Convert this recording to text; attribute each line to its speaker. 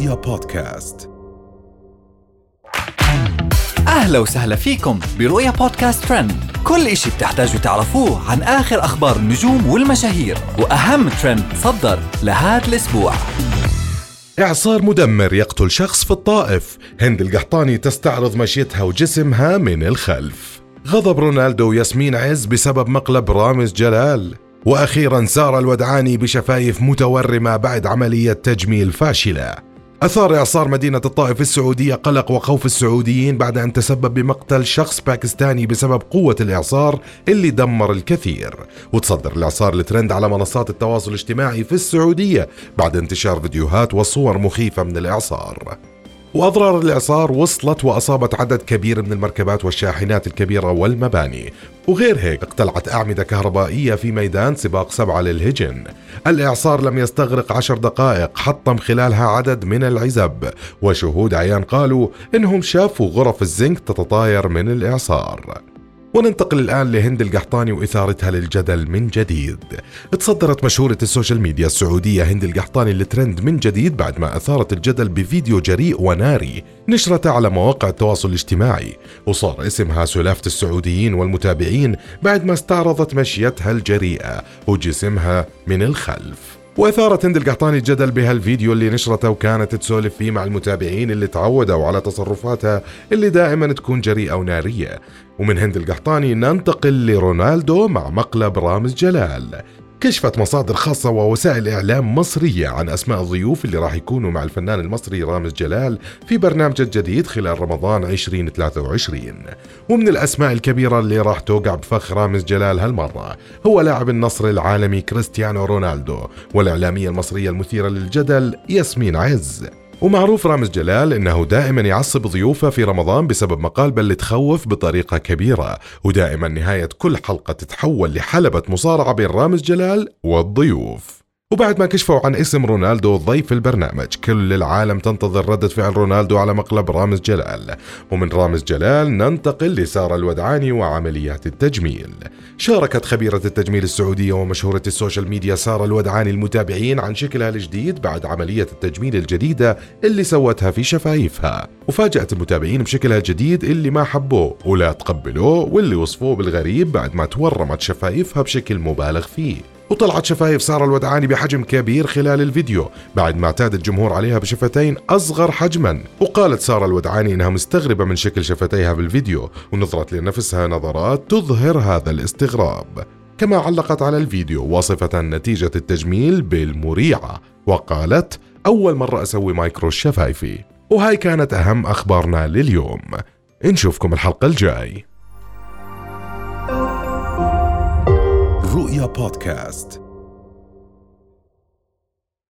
Speaker 1: رؤيا بودكاست.
Speaker 2: أهلا وسهلا فيكم برؤيا بودكاست ترند. كل إشي بتحتاجوا تعرفوه عن آخر أخبار النجوم والمشاهير وأهم ترند صدر لهذا الأسبوع.
Speaker 1: إعصار مدمر يقتل شخص في الطائف. هند القحطاني تستعرض مشيتها وجسمها من الخلف. غضب رونالدو وياسمين عز بسبب مقلب رامز جلال. وأخيرا ساره الودعاني بشفايف متورمة بعد عملية تجميل فاشلة. أثار إعصار مدينة الطائف السعودية قلق وخوف السعوديين بعد أن تسبب بمقتل شخص باكستاني بسبب قوة الإعصار اللي دمر الكثير. وتصدر الإعصار الترند على منصات التواصل الاجتماعي في السعودية بعد انتشار فيديوهات وصور مخيفة من الإعصار. وأضرار الإعصار وصلت وأصابت عدد كبير من المركبات والشاحنات الكبيرة والمباني. وغير هيك اقتلعت أعمدة كهربائية في ميدان سباق سبعة للهجن. الإعصار لم يستغرق عشر دقائق حطم خلالها عدد من العزب. وشهود عيان قالوا إنهم شافوا غرف الزنك تتطاير من الإعصار. وننتقل الآن لهند القحطاني وإثارتها للجدل من جديد. تصدرت مشهورة السوشيال ميديا السعودية هند القحطاني الترند من جديد بعد ما أثارت الجدل بفيديو جريء وناري نشرته على مواقع التواصل الاجتماعي وصار اسمها سلافة السعوديين والمتابعين بعد ما استعرضت مشيتها الجريئة وجسمها من الخلف. واثارت هند القحطاني الجدل بهالفيديو اللي نشرته وكانت تسولف فيه مع المتابعين اللي تعودوا على تصرفاتها اللي دائما تكون جريئة ونارية. ومن هند القحطاني ننتقل لرونالدو مع مقلب رامز جلال. كشفت مصادر خاصة ووسائل إعلام مصرية عن أسماء الضيوف اللي راح يكونوا مع الفنان المصري رامز جلال في برنامج الجديد خلال رمضان 2023 ومن الأسماء الكبيرة اللي راح توقع بفخ رامز جلال هالمرة هو لاعب النصر العالمي كريستيانو رونالدو والإعلامية المصرية المثيرة للجدل ياسمين عز. ومعروف رامز جلال إنه دائما يعصب ضيوفه في رمضان بسبب مقالبه اللي تخوف بطريقة كبيرة ودائما نهاية كل حلقة تتحول لحلبة مصارعة بين رامز جلال والضيوف. وبعد ما كشفوا عن اسم رونالدو ضيف البرنامج كل العالم تنتظر ردة فعل رونالدو على مقلب رامز جلال. ومن رامز جلال ننتقل لسارة الودعاني وعمليات التجميل. شاركت خبيرة التجميل السعودية ومشهورة السوشيال ميديا سارة الودعاني المتابعين عن شكلها الجديد بعد عملية التجميل الجديدة اللي سوتها في شفايفها. وفاجأت المتابعين بشكلها الجديد اللي ما حبوه ولا تقبلوه واللي وصفوه بالغريب بعد ما تورمت شفايفها بشكل مبالغ فيه. وطلعت شفايف سارة الودعاني بحجم كبير خلال الفيديو بعد ما اعتاد الجمهور عليها بشفتين أصغر حجما. وقالت سارة الودعاني إنها مستغربة من شكل شفتيها بالفيديو ونظرت لنفسها نظرات تظهر هذا الاستغراب. كما علقت على الفيديو واصفة نتيجة التجميل بالمريعة وقالت أول مرة أسوي مايكرو شفايفي وهاي كانت أهم أخبارنا لليوم. نشوفكم الحلقة الجاي.
Speaker 3: رؤيا بودكاست.